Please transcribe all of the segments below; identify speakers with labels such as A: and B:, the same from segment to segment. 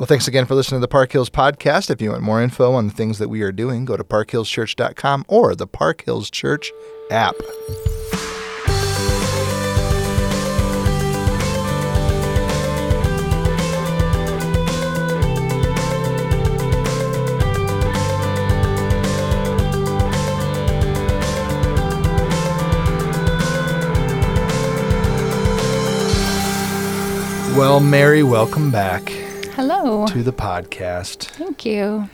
A: Well, thanks again for listening to the Park Hills podcast. If you want more info on the things that we are doing, go to parkhillschurch.com or the Park Hills Church app. Well, Merri, welcome back
B: Hello.
A: to the podcast.
B: Thank you.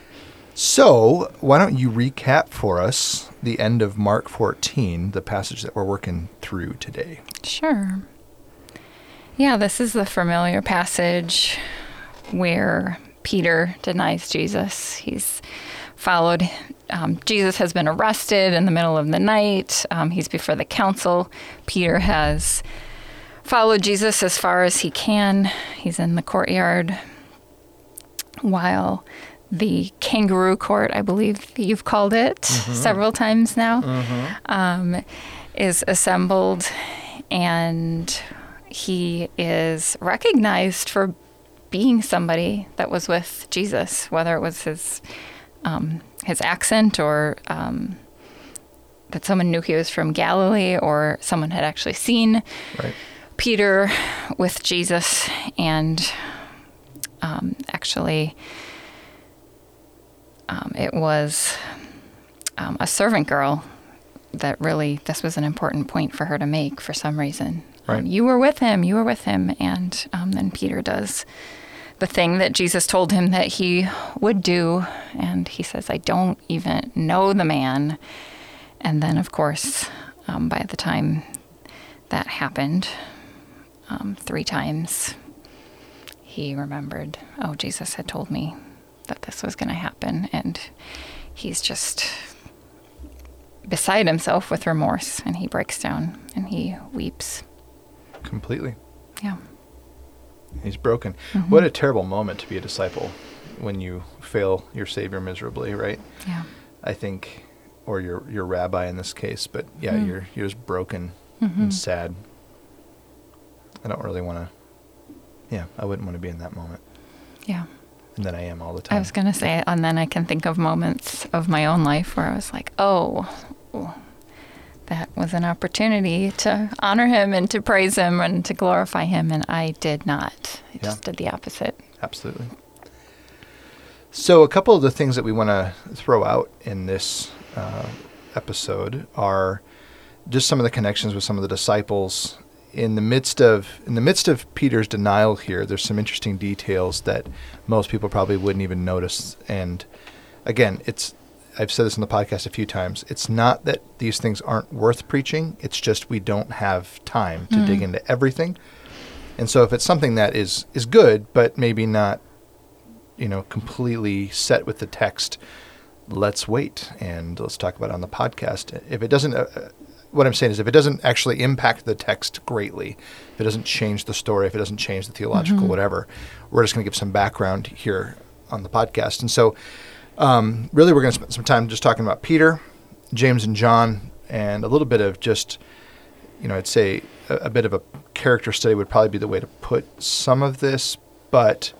A: So, why don't you recap for us the end of Mark 14, the passage that we're working through today?
B: Sure. Yeah, this is the familiar passage where Peter denies Jesus. He's followed, um, Jesus has been arrested in the middle of the night. Um, he's before the council. Peter has followed Jesus as far as he can. He's in the courtyard while the kangaroo court, I believe you've called it several times now, um, is assembled, and he is recognized for being somebody that was with Jesus, whether it was his um, his accent or um, that someone knew he was from Galilee or someone had actually seen
A: Right.
B: Peter with Jesus and um, actually um, it was um, a servant girl that really this was an important point for her to make for some reason.
A: Right.
B: Um, you were with him, you were with him, and um, then Peter does the thing that Jesus told him that he would do, and he says, "I don't even know the man." And then, of course, um, by the time that happened, um, three times, he remembered, oh, Jesus had told me that this was going to happen. And he's just beside himself with remorse. And he breaks down and he weeps.
A: Completely.
B: Yeah.
A: He's broken. What a terrible moment to be a disciple when you fail your Savior miserably, right?
B: Yeah.
A: I think, or your your rabbi in this case, but yeah,
B: Mm.
A: you're you're just broken
B: Mm-hmm.
A: and sad. I don't really want to. Yeah, I wouldn't want to be in that moment,
B: Yeah.
A: and then I am all the time.
B: I was going to say, and then I can think of moments of my own life where I was like, oh, that was an opportunity to honor him and to praise him and to glorify him. And I did not. I
A: Yeah.
B: just did the opposite.
A: Absolutely. So, a couple of the things that we want to throw out in this uh, episode are just some of the connections with some of the disciples in the midst of in the midst of Peter's denial here. There's some interesting details that most people probably wouldn't even notice. And again, it's I've said this in the podcast a few times. It's not that these things aren't worth preaching. It's just we don't have time to dig into everything. And so if it's something that is is good, but maybe not, you know, completely set with the text, let's wait and let's talk about it on the podcast. If it doesn't, uh, what I'm saying is, if it doesn't actually impact the text greatly, if it doesn't change the story, if it doesn't change the theological whatever, we're just going to give some background here on the podcast. And so, um, really, we're going to spend some time just talking about Peter, James, and John, and a little bit of just you know, I'd say a, a bit of a character study would probably be the way to put some of this, but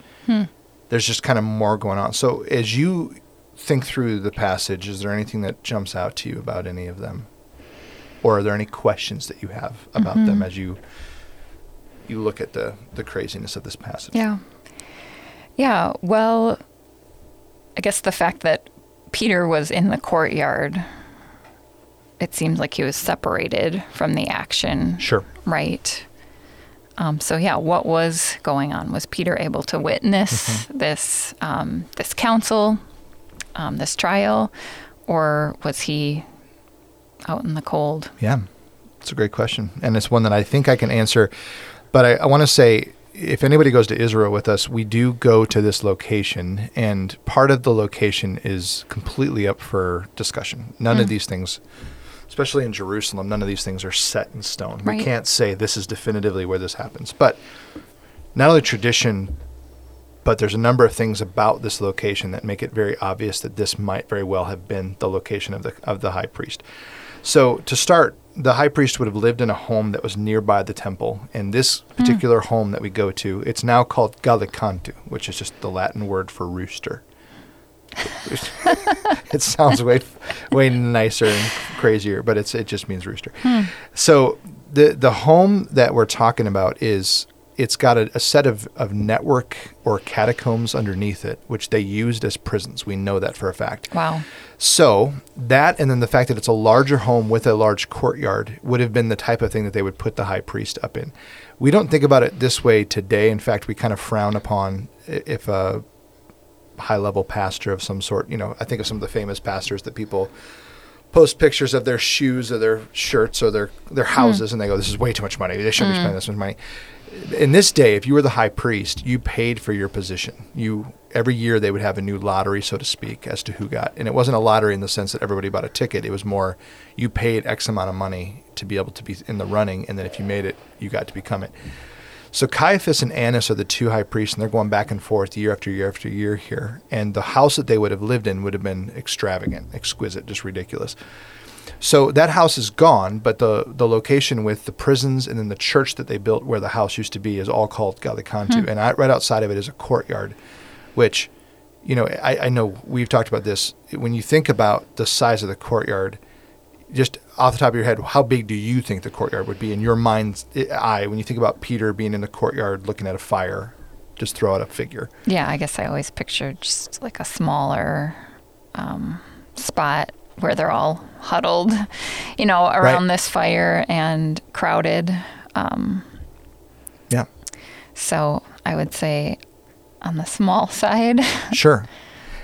A: there's just kind of more going on. So as you think through the passage, is there anything that jumps out to you about any of them? Or are there any questions that you have about them as you you look at the, the craziness of this passage?
B: Yeah. Yeah. Well, I guess the fact that Peter was in the courtyard, it seems like he was separated from the action.
A: Sure.
B: Right. Um, so yeah, what was going on? Was Peter able to witness this um, this council, um, this trial, or was he out in the cold?
A: Yeah, it's a great question, and it's one that I think I can answer. But I, I want to say, if anybody goes to Israel with us, we do go to this location, and part of the location is completely up for discussion. None of mm. these things, especially in Jerusalem, none of these things are set in stone. We can't say this is definitively where this happens. But not only tradition, but there's a number of things about this location that make it very obvious that this might very well have been the location of the of the high priest. So to start, the high priest would have lived in a home that was nearby the temple. And this hmm. particular home that we go to, it's now called Gallicantu, which is just the Latin word for rooster. it sounds way way nicer and crazier, but it's it just means rooster. Hmm. So the the home that we're talking about is it's got a, a set of, of network or catacombs underneath it, which they used as prisons. We know that for a fact.
B: Wow.
A: So that, and then the fact that it's a larger home with a large courtyard, would have been the type of thing that they would put the high priest up in. We don't think about it this way today. In fact, we kind of frown upon if a high level pastor of some sort, you know, I think of some of the famous pastors that people post pictures of their shoes or their shirts or their their hmm. houses and they go this is way too much money they shouldn't be hmm. spending this much money in this day if you were the high priest you paid for your position you every year they would have a new lottery so to speak as to who got and it wasn't a lottery in the sense that everybody bought a ticket it was more you paid x amount of money to be able to be in the running and then if you made it you got to become it so Caiaphas and Annas are the two high priests, and they're going back and forth year after year after year here. And the house that they would have lived in would have been extravagant, exquisite, just ridiculous. So that house is gone, but the, the location with the prisons and then the church that they built where the house used to be is all called Gallicantu. And I, right outside of it is a courtyard, which, you know, I, I know we've talked about this. When you think about the size of the courtyard, just off the top of your head, how big do you think the courtyard would be in your mind's eye when you think about Peter being in the courtyard looking at a fire? Just throw out a figure.
B: Yeah, I guess I always pictured just like a smaller um, spot where they're all huddled, you know, around
A: Right.
B: this fire and crowded. Um,
A: Yeah,
B: so I would say on the small side.
A: sure.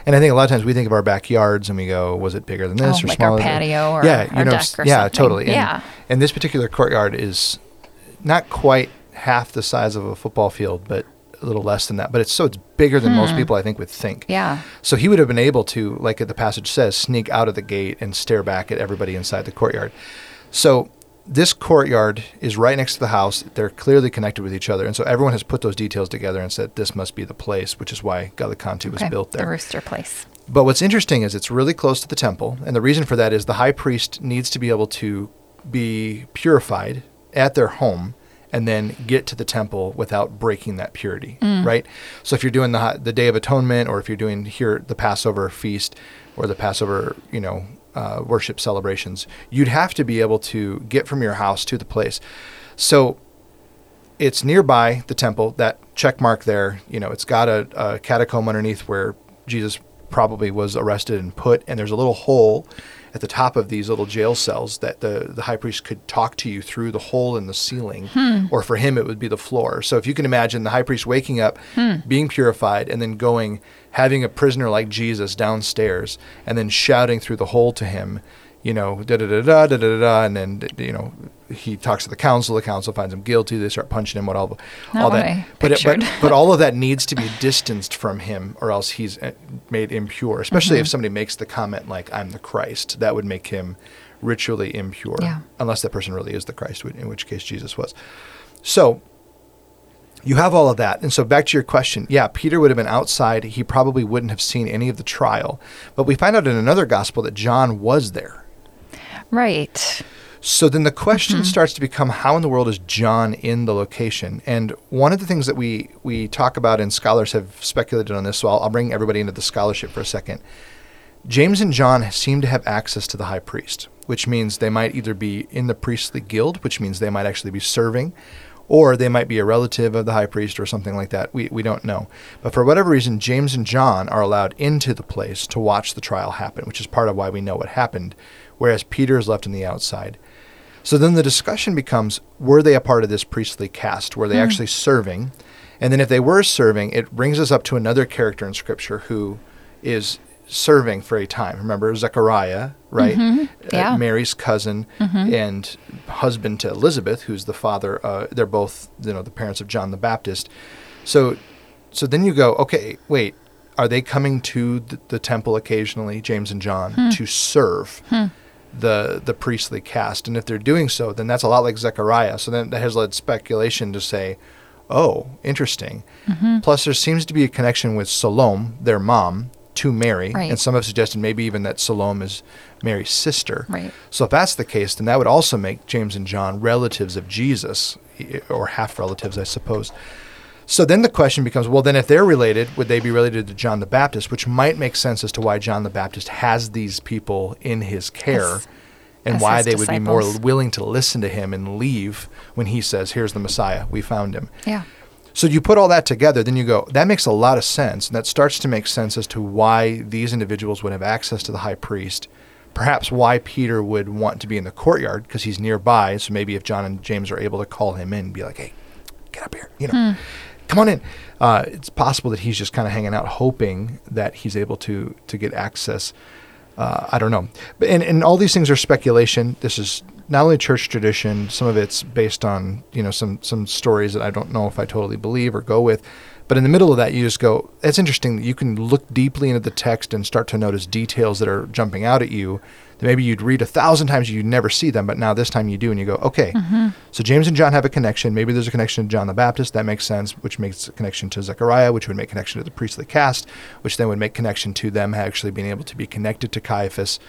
A: And I think a lot of times we think of our backyards and we go, was it bigger than this
B: Oh,
A: or
B: like our
A: smaller? than-
B: patio or
A: yeah,
B: our
A: you know,
B: deck
A: s-
B: or
A: yeah,
B: something.
A: totally. And,
B: Yeah.
A: And this particular courtyard is not quite half the size of a football field, but a little less than that. But it's so it's bigger than most people I think would think.
B: Hmm. yeah.
A: So he would have been able to, like the passage says, sneak out of the gate and stare back at everybody inside the courtyard. So this courtyard is right next to the house. They're clearly connected with each other. And so everyone has put those details together and said this must be the place, which is why Gallicantu was built there.
B: The rooster place.
A: But what's interesting is it's really close to the temple, and the reason for that is the high priest needs to be able to be purified at their home and then get to the temple without breaking that purity, right? So if you're doing the the Day of Atonement, or if you're doing here the Passover feast or the Passover, you know, uh, worship celebrations, you'd have to be able to get from your house to the place. So it's nearby the temple. That check mark there, you know, it's got a, a catacomb underneath where Jesus probably was arrested and put, and there's a little hole at the top of these little jail cells that the, the high priest could talk to you through the hole in the ceiling, hmm. or for him it would be the floor. So if you can imagine the high priest waking up, hmm. being purified, and then going, having a prisoner like Jesus downstairs, and then shouting through the hole to him, you know, da da da da da da da, and then you know he talks to the council. The council finds him guilty. They start punching him. What all, all
B: what
A: that. But, it- but but all of that needs to be distanced from him, or else he's uh, made impure. Especially
B: Mm-hmm.
A: if somebody makes the comment like "I'm the Christ," that would make him ritually impure.
B: Yeah.
A: Unless that person really is the Christ, in which case Jesus was. So you have all of that. And so back to your question, yeah, Peter would have been outside. He probably wouldn't have seen any of the trial. But we find out in another gospel that John was there.
B: Right.
A: So then the question mm-hmm. starts to become how in the world is John in the location? And one of the things that we, we talk about and scholars have speculated on this, so I'll, I'll bring everybody into the scholarship for a second. James and John seem to have access to the high priest, which means they might either be in the priestly guild, which means they might actually be serving, or they might be a relative of the high priest or something like that. We, we don't know. But for whatever reason, James and John are allowed into the place to watch the trial happen, which is part of why we know what happened, whereas Peter is left on the outside. So then the discussion becomes were they a part of this priestly caste? Were they hmm. actually serving? And then if they were serving, it brings us up to another character in Scripture who is serving for a time. Remember Zechariah, right? Mm-hmm. Uh,
B: Yeah.
A: Mary's cousin mm-hmm. and husband to Elizabeth, who's the father. Uh, they're both, you know, the parents of John the Baptist. So, so then you go, okay, wait, are they coming to the, the temple occasionally, James and John, hmm. to serve? Hmm. The the priestly caste. And if they're doing so, then that's a lot like Zechariah. So then that has led speculation to say, oh, interesting. Mm-hmm. Plus, there seems to be a connection with Salome, their mom, to Mary,
B: Right.
A: and some have suggested maybe even that Salome is Mary's sister.
B: Right.
A: So if that's the case, then that would also make James and John relatives of Jesus, or half relatives, I suppose. So then the question becomes, well, then if they're related, would they be related to John the Baptist? Which might make sense as to why John the Baptist has these people in his care,
B: As-
A: and
B: as
A: why they would be more willing to listen to him and leave when he says, "Here's the Messiah. We found him."
B: Yeah.
A: So you put all that together, then you go, that makes a lot of sense. And that starts to make sense as to why these individuals would have access to the high priest. Perhaps why Peter would want to be in the courtyard because he's nearby. So maybe if John and James are able to call him in and be like, hey, get up here, you know, hmm. Come on in. Uh, it's possible that he's just kind of hanging out, hoping that he's able to to get access. Uh, I don't know, but and, and all these things are speculation. This is not only church tradition. Some of it's based on you know some some stories that I don't know if I totally believe or go with. But in the middle of that, you just go. It's interesting that you can look deeply into the text and start to notice details that are jumping out at you maybe you'd read a thousand times you'd never see them, but now this time you do, and you go, okay. Mm-hmm. So James and John have a connection. Maybe there's a connection to John the Baptist. That makes sense, which makes a connection to Zechariah, which would make connection to the priestly caste, which then would make connection to them actually being able to be connected to Caiaphas.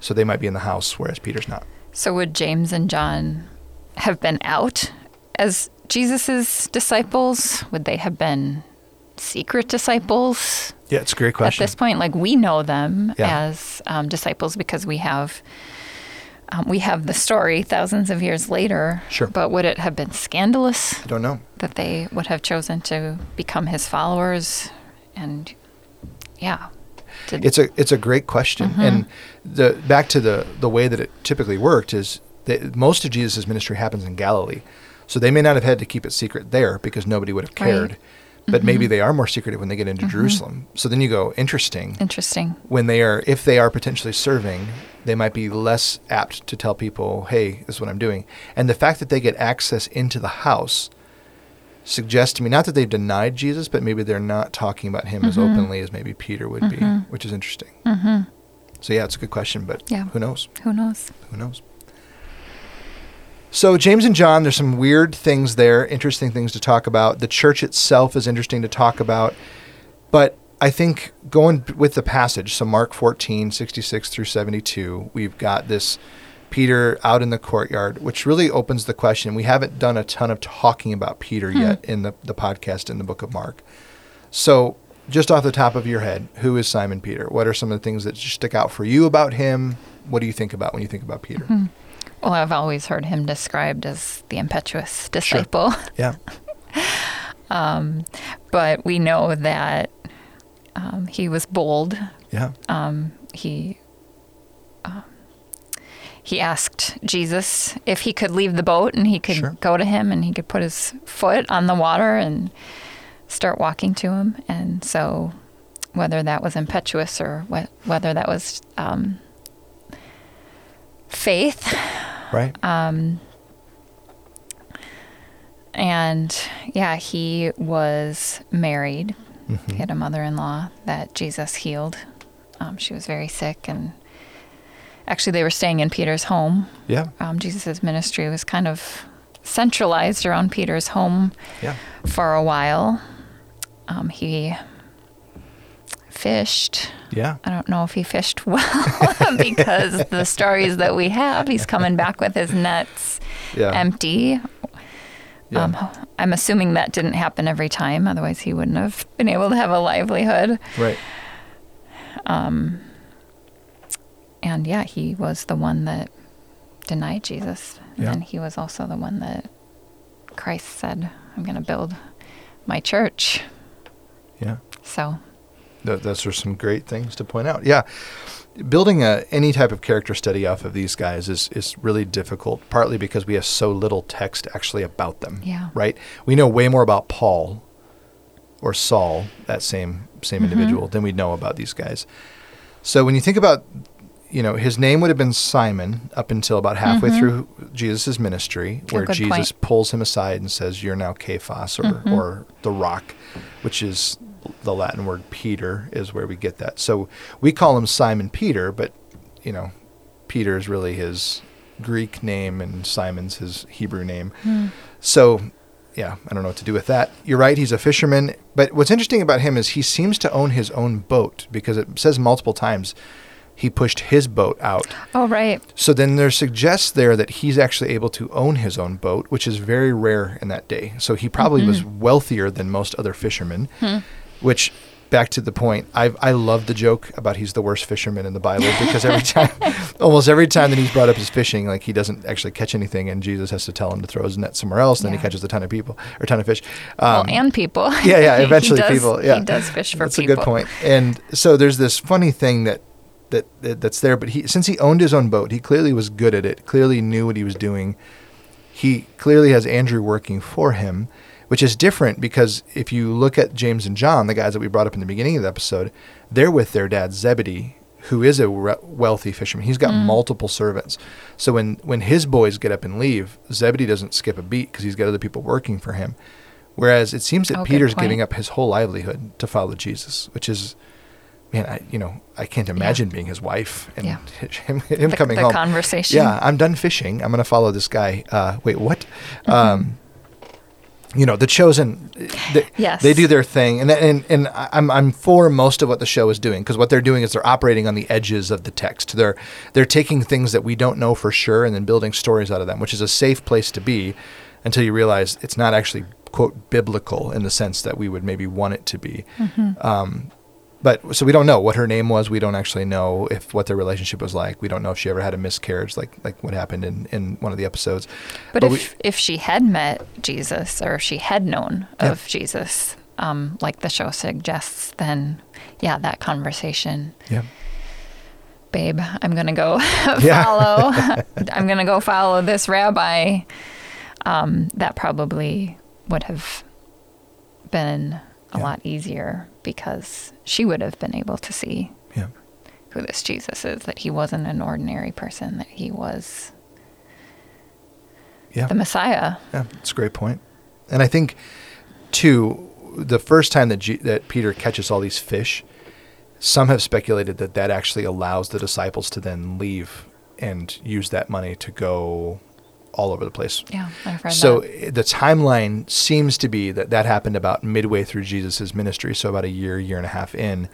A: So they might be in the house, whereas Peter's not.
B: So would James and John have been out as Jesus's disciples? Would they have been secret disciples
A: Yeah, it's a great question.
B: at this point? Like we know them
A: Yeah.
B: as um, disciples because we have um, we have the story thousands of years later.
A: Sure.
B: But would it have been scandalous
A: I don't know.
B: that they would have chosen to become his followers? And yeah, did,
A: It's a it's a great question, and the back to the the way that it typically worked is that most of Jesus' ministry happens in Galilee, so they may not have had to keep it secret there because nobody would have
B: Right.
A: But maybe mm-hmm. they are more secretive when they get into mm-hmm. Jerusalem. So then you go interesting
B: interesting.
A: when they are if they are potentially serving, they might be less apt to tell people, "Hey, this is what I'm doing," and the fact that they get access into the house suggests to me not that they've denied Jesus, but maybe they're not talking about him as mm-hmm. openly as maybe Peter would be, which is interesting.
B: hmm
A: So yeah, it's a good question, but
B: Yeah.
A: who knows?
B: Who knows?
A: Who knows? So James and John, there's some weird things there, interesting things to talk about. The church itself is interesting to talk about, but I think going with the passage, so Mark 14, 66 through 72, we've got this Peter out in the courtyard, which really opens the question. We haven't done a ton of talking about Peter hmm. yet in the, the podcast in the book of Mark. So, just off the top of your head, who is Simon Peter? What are some of the things that stick out for you about him? What do you think about when you think about Peter? Hmm.
B: Well, I've always heard him described as the impetuous disciple.
A: Yeah.
B: but we know that um, he was bold.
A: Yeah.
B: Um, he um, he asked Jesus if he could leave the boat and he could
A: Sure.
B: go to him and he could put his foot on the water and start walking to him. And so, whether that was impetuous or wh- whether that was um, faith,
A: Right.
B: um, and yeah, he was married.
A: Mhm.
B: He had a mother in law that Jesus healed. Um, she was very sick, and actually, they were staying in Peter's home.
A: Yeah.
B: Um, Jesus' ministry was kind of centralized around Peter's home
A: Yeah.
B: for a while. Um, he fished.
A: Yeah.
B: I don't know if he fished well because the stories that we have, he's coming back with his nets
A: Yeah.
B: empty.
A: yeah.
B: Um, I'm assuming that didn't happen every time, otherwise he wouldn't have been able to have a livelihood.
A: right.
B: Um, and yeah, he was the one that denied Jesus,
A: Yeah.
B: and he was also the one that Christ said, "I'm going to build my church."
A: Yeah.
B: So
A: Th- those are some great things to point out. Yeah. Building a, any type of character study off of these guys is, is really difficult, partly because we have so little text actually about them.
B: Yeah.
A: Right? We know way more about Paul or Saul, that same same
B: Mhm.
A: individual, than we know about these guys. So when you think about, you know, his name would have been Simon up until about halfway
B: Mhm.
A: through Jesus' ministry, where Jesus
B: point.
A: pulls him aside and says, "You're now Cephas," or
B: Mhm.
A: or the rock, which is the Latin word Peter, is where we get that. So we call him Simon Peter, but you know, Peter is really his Greek name, and Simon's his Hebrew name.
B: hmm,
A: So yeah, I don't know what to do with that. You're right, he's a fisherman. But what's interesting about him is he seems to own his own boat because it says multiple times he pushed his boat out.
B: Oh, right.
A: So then there suggests there that he's actually able to own his own boat, which is very rare in that day. So he probably was wealthier than most other fishermen, which back to the point, I I love the joke about he's the worst fisherman in the Bible because every time, almost every time that he's brought up his fishing, like he doesn't actually catch anything, and Jesus has to tell him to throw his net somewhere else, and then he catches a ton of people or a ton of fish.
B: well,
A: Um,
B: and people.
A: yeah, yeah. Eventually,
B: does-
A: people. Yeah,
B: He does fish for
A: That's
B: people.
A: a good point. And so there's this funny thing that, that that that's there. But he, since he owned his own boat, he clearly was good at it. Clearly knew what he was doing. He clearly has Andrew working for him, which is different because if you look at James and John, the guys that we brought up in the beginning of the episode, they're with their dad Zebedee, who is a re- wealthy fisherman. He's got
B: Mm.
A: multiple servants. So when when his boys get up and leave, Zebedee doesn't skip a beat because he's got other people working for him. Whereas it seems that
B: Oh,
A: Peter's giving up his whole livelihood to follow Jesus, which is, man, I you know I can't imagine being his wife and
B: Yeah.
A: him him
B: The-
A: coming
B: the
A: home.
B: conversation.
A: Yeah, I'm done fishing. I'm going to follow this guy. Uh, wait, what? Um, you know, the chosen. They,
B: Yes.
A: they do their thing, and and and I'm I'm for most of what the show is doing because what they're doing is they're operating on the edges of the text. They're they're taking things that we don't know for sure and then building stories out of them, which is a safe place to be until you realize it's not actually quote biblical in the sense that we would maybe want it to be. Um, but so we don't know what her name was. We don't actually know if what their relationship was like. We don't know if she ever had a miscarriage, like like what happened in, in one of the episodes.
B: But,
A: But
B: if if she had met Jesus or if she had known
A: Yeah.
B: of Jesus, um, like the show suggests, then yeah, that conversation,
A: Yeah,
B: babe, I'm gonna go follow. I'm gonna go follow this rabbi. Um, that probably would have been a
A: Yeah.
B: lot easier because she would have been able to see
A: yeah,
B: who this Jesus is. That he wasn't an ordinary person. That he was
A: yeah.
B: the Messiah.
A: Yeah, it's a great point. And I think, too, the first time that G- that Peter catches all these fish, some have speculated that that actually allows the disciples to then leave and use that money to go all over the place.
B: Yeah, I've read
A: So
B: that.
A: Eh, the timeline seems to be that that happened about midway through Jesus' ministry, so about a year, year and a half in.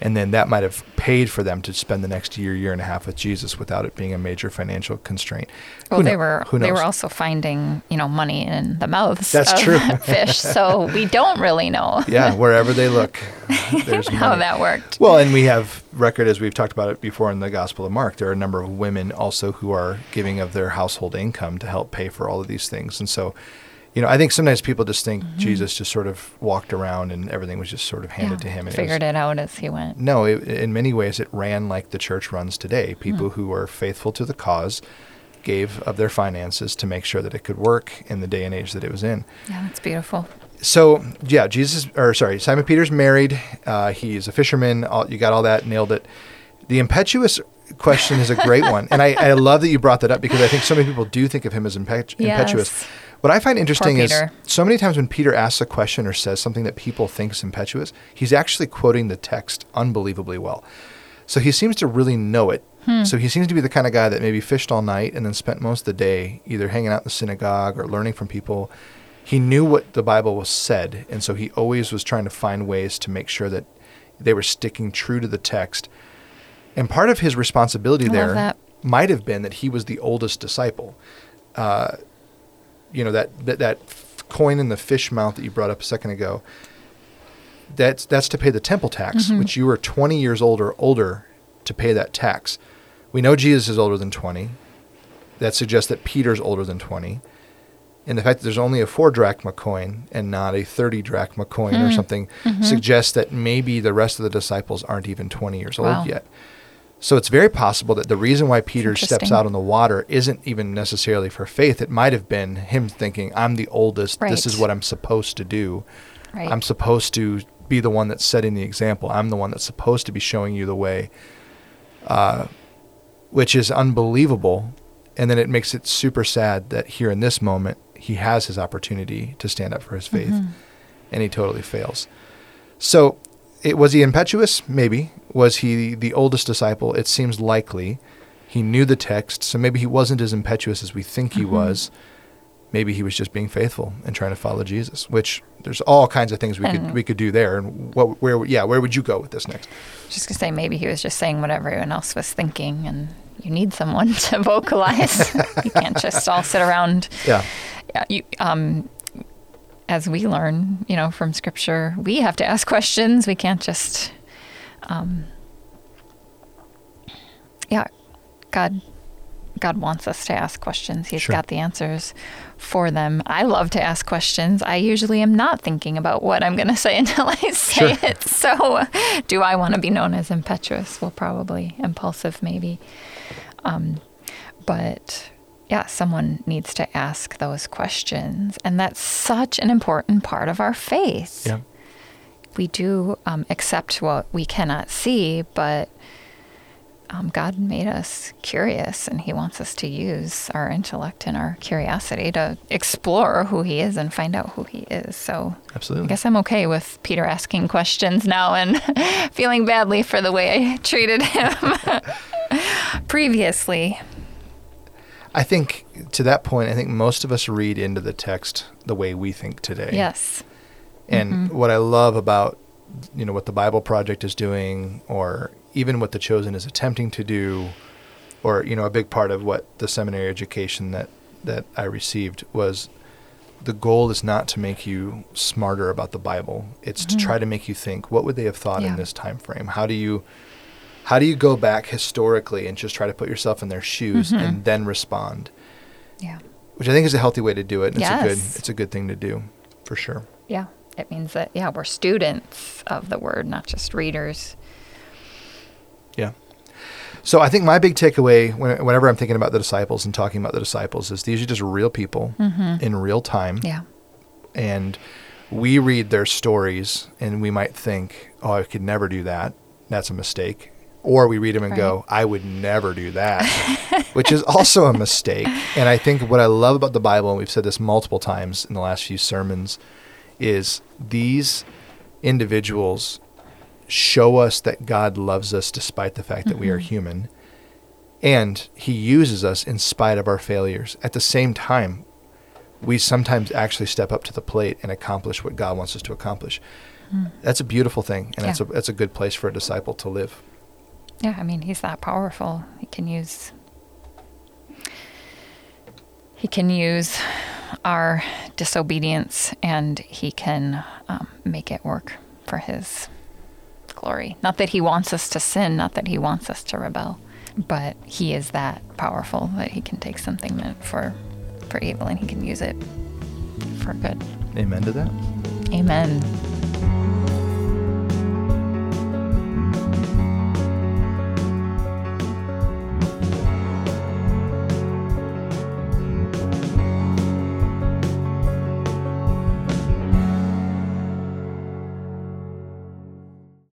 A: And then that might have paid for them to spend the next year, year and a half with Jesus without it being a major financial constraint.
B: Well,
A: Who
B: they were they were also finding you know money in the mouths
A: That's
B: of
A: true.
B: fish, so we don't really know
A: yeah, wherever they look, there's
B: how that worked.
A: Well, and we have record as we've talked about it before in the Gospel of Mark. There are a number of women also who are giving of their household income to help pay for all of these things. And so, you know, I think sometimes people just think Jesus just sort of walked around and everything was just sort of handed
B: Mm-hmm. Yeah,
A: to him. And
B: figured
A: it,
B: it out as he went.
A: No, it, in many ways, it ran like the church runs today. People who are faithful to the cause gave of their finances to make sure that it could work in the day and age that it was in
B: Yeah, that's beautiful.
A: so yeah, Jesus or sorry, Simon Peter's married. Uh, he's a fisherman. All, you got all that nailed it. The impetuous question is a great one, and I, I love that you brought that up because I think so many people do think of him as impet- impetuous. What I find interesting is so many times when Peter asks a question or says something that people think is impetuous, he's actually quoting the text unbelievably well. So he seems to really know it. So he seems to be the kind of guy that maybe fished all night and then spent most of the day either hanging out in the synagogue or learning from people. He knew what the Bible was said, and so he always was trying to find ways to make sure that they were sticking true to the text. And part of his responsibility
B: I
A: there might have been that he was the oldest disciple. Uh, you know that, that that coin in the fish mouth that you brought up a second ago. That's that's to pay the temple tax,
B: Mm-hmm.
A: which you were 20 years old or older to pay that tax. We know Jesus is older than 20. That suggests that Peter's older than 20. And the fact that there's only a four drachma coin and not a 30 drachma coin
B: Hmm.
A: or something
B: Mm-hmm.
A: suggests that maybe the rest of the disciples aren't even 20 years
B: Wow.
A: old yet. So it's very possible that the reason why Peter steps out on the water isn't even necessarily for faith. It might have been him thinking, I'm the oldest. This is what I'm supposed to do.
B: Right.
A: I'm supposed to be the one that's setting the example. I'm the one that's supposed to be showing you the way, uh, which is unbelievable. And then it makes it super sad that here in this moment, he has his opportunity to stand up for his faith
B: Mm-hmm.
A: and he totally fails. So, it, was he impetuous? Maybe. Was he the oldest disciple? It seems likely. He knew the text, so maybe he wasn't as impetuous as we think he
B: Mm-hmm.
A: was. maybe he was just being faithful and trying to follow Jesus. Which there's all kinds of things we could we could do there. And what where yeah where would you go with this next?
B: Just gonna say maybe he was just saying what everyone else was thinking, and you need someone to vocalize. you can't just all sit around.
A: Yeah.
B: Yeah, you, um, as we learn, you know, from Scripture, we have to ask questions. We can't just, um, yeah, God. God wants us to ask questions. He's
A: Sure.
B: got the answers for them. I love to ask questions. I usually am not thinking about what I'm going to say until I say
A: Sure.
B: it. So, do I want to be known as impetuous? Well, probably impulsive, maybe. Um, but yeah, someone needs to ask those questions. And that's such an important part of our faith.
A: Yeah.
B: We do um, accept what we cannot see, but um, God made us curious and He wants us to use our intellect and our curiosity to explore who He is and find out who He is. So
A: Absolutely.
B: I guess I'm okay with Peter asking questions now and feeling badly for the way I treated him previously.
A: I think to that point, I think most of us read into the text the way we think today.
B: Yes.
A: And
B: Mm-hmm.
A: what I love about you know what the Bible Project is doing, or even what the Chosen is attempting to do, or you know a big part of what the seminary education that that I received was the goal is not to make you smarter about the Bible. It's to try to make you think what would they have thought
B: Mm-hmm. Yeah.
A: in this time frame? How do you how do you go back historically and just try to put yourself in their shoes
B: Mm-hmm.
A: and then respond?
B: Yeah.
A: Which I think is a healthy way to do it. and It's a good it's a good thing to do for sure.
B: Yeah. It means that, yeah, we're students of the word, not just readers.
A: Yeah. So I think my big takeaway whenever I'm thinking about the disciples and talking about the disciples is these are just real people in real time.
B: Yeah.
A: And we read their stories and we might think, oh, I could never do that. That's a mistake. Or we read them and go, I would never do that, which is also a mistake. And I think what I love about the Bible, and we've said this multiple times in the last few sermons, is these individuals show us that God loves us despite the fact that we are mm-hmm. human. And he uses us in spite of our failures. At the same time, we sometimes actually step up to the plate and accomplish what God wants us to accomplish. Hmm. That's a beautiful thing, and that's a that's a good place for a disciple to live.
B: Yeah. I mean, he's that powerful. He can use. He can use our disobedience and he can um, make it work for his glory. Not that he wants us to sin, not that he wants us to rebel, but he is that powerful that he can take something meant for for evil and he can use it for good.
A: Amen to that.
B: Amen.